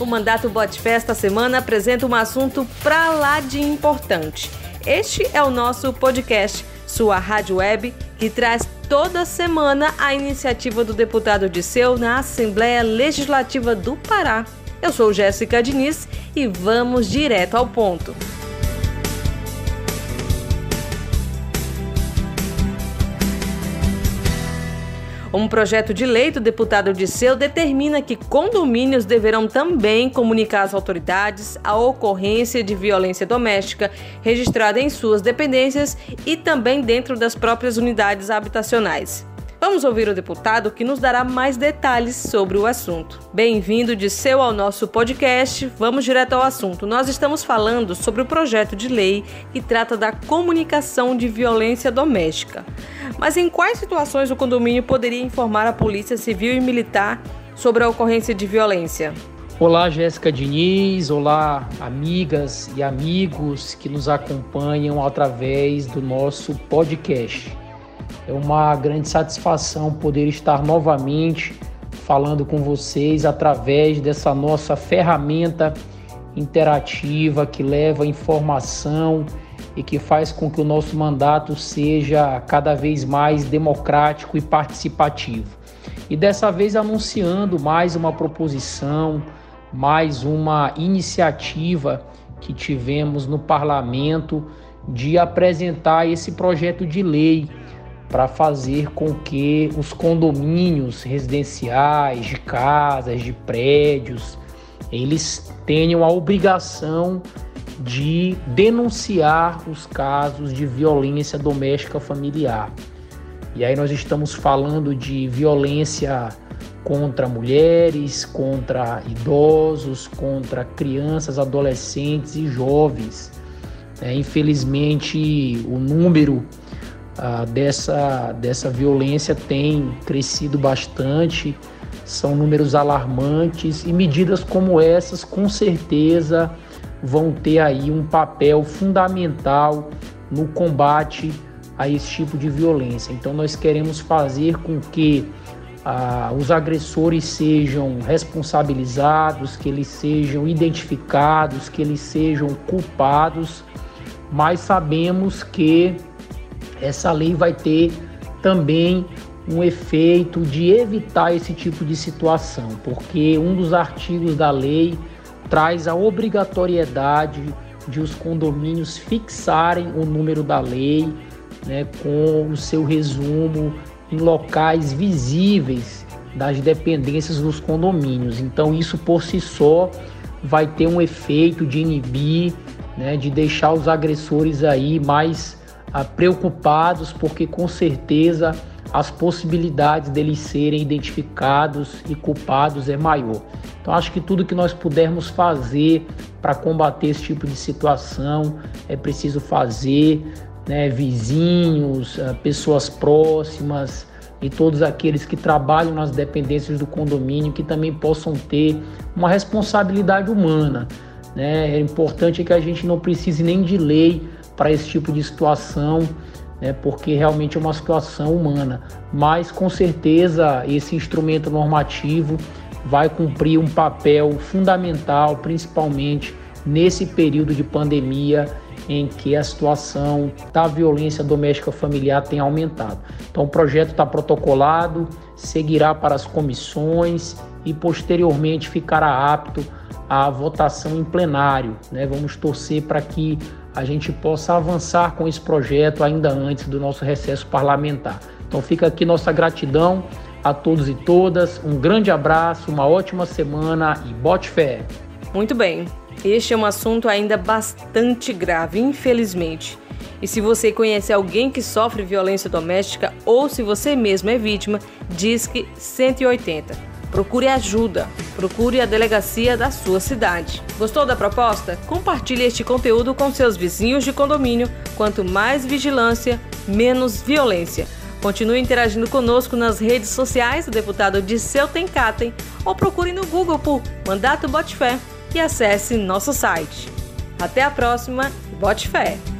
O Mandato Bote Festa semana apresenta um assunto pra lá de importante. Este é o nosso podcast, sua rádio web, que traz toda semana a iniciativa do deputado Disseu na Assembleia Legislativa do Pará. Eu sou Jéssica Diniz e vamos direto ao ponto. Um projeto de lei do deputado Disseu determina que condomínios deverão também comunicar às autoridades a ocorrência de violência doméstica registrada em suas dependências e também dentro das próprias unidades habitacionais. Vamos ouvir o deputado que nos dará mais detalhes sobre o assunto. Bem-vindo de seu ao nosso podcast. Vamos direto ao assunto. Nós estamos falando sobre o projeto de lei que trata da comunicação de violência doméstica. Mas em quais situações o condomínio poderia informar a Polícia Civil e Militar sobre a ocorrência de violência? Olá, Jéssica Diniz. Olá, amigas e amigos que nos acompanham através do nosso podcast. É uma grande satisfação poder estar novamente falando com vocês através dessa nossa ferramenta interativa que leva informação e que faz com que o nosso mandato seja cada vez mais democrático e participativo. E dessa vez anunciando mais uma proposição, mais uma iniciativa que tivemos no parlamento de apresentar esse projeto de lei para fazer com que os condomínios residenciais, de casas, de prédios, eles tenham a obrigação de denunciar os casos de violência doméstica familiar. E aí nós estamos falando de violência contra mulheres, contra idosos, contra crianças, adolescentes e jovens. É, infelizmente, o número ah, dessa, dessa violência tem crescido bastante, são números alarmantes e medidas como essas, com certeza, vão ter aí um papel fundamental no combate a esse tipo de violência. Então, nós queremos fazer com que ah, os agressores sejam responsabilizados, que eles sejam identificados, que eles sejam culpados, mas sabemos que essa lei vai ter também um efeito de evitar esse tipo de situação, porque um dos artigos da lei traz a obrigatoriedade de os condomínios fixarem o número da lei, né, com o seu resumo em locais visíveis das dependências dos condomínios. Então isso por si só vai ter um efeito de inibir, né, de deixar os agressores aí mais preocupados, porque com certeza as possibilidades deles serem identificados e culpados é maior. Então acho que tudo que nós pudermos fazer para combater esse tipo de situação é preciso fazer, né? vizinhos, ah, pessoas próximas e todos aqueles que trabalham nas dependências do condomínio que também possam ter uma responsabilidade humana. Né? É importante que a gente não precise nem de lei para esse tipo de situação, né, porque realmente é uma situação humana. Mas com certeza esse instrumento normativo vai cumprir um papel fundamental, principalmente nesse período de pandemia em que a situação da violência doméstica familiar tem aumentado. Então o projeto está protocolado, seguirá para as comissões e posteriormente ficará apto à votação em plenário. Né? Vamos torcer para que a gente possa avançar com esse projeto ainda antes do nosso recesso parlamentar. Então fica aqui nossa gratidão a todos e todas, um grande abraço, uma ótima semana e bote fé! Muito bem, este é um assunto ainda bastante grave, infelizmente. E se você conhece alguém que sofre violência doméstica ou se você mesmo é vítima, disque 180. Procure ajuda. Procure a delegacia da sua cidade. Gostou da proposta? Compartilhe este conteúdo com seus vizinhos de condomínio. Quanto mais vigilância, menos violência. Continue interagindo conosco nas redes sociais do deputado Disseu Tencatem ou procure no Google por Mandato Bote Fé e acesse nosso site. Até a próxima, Bote Fé!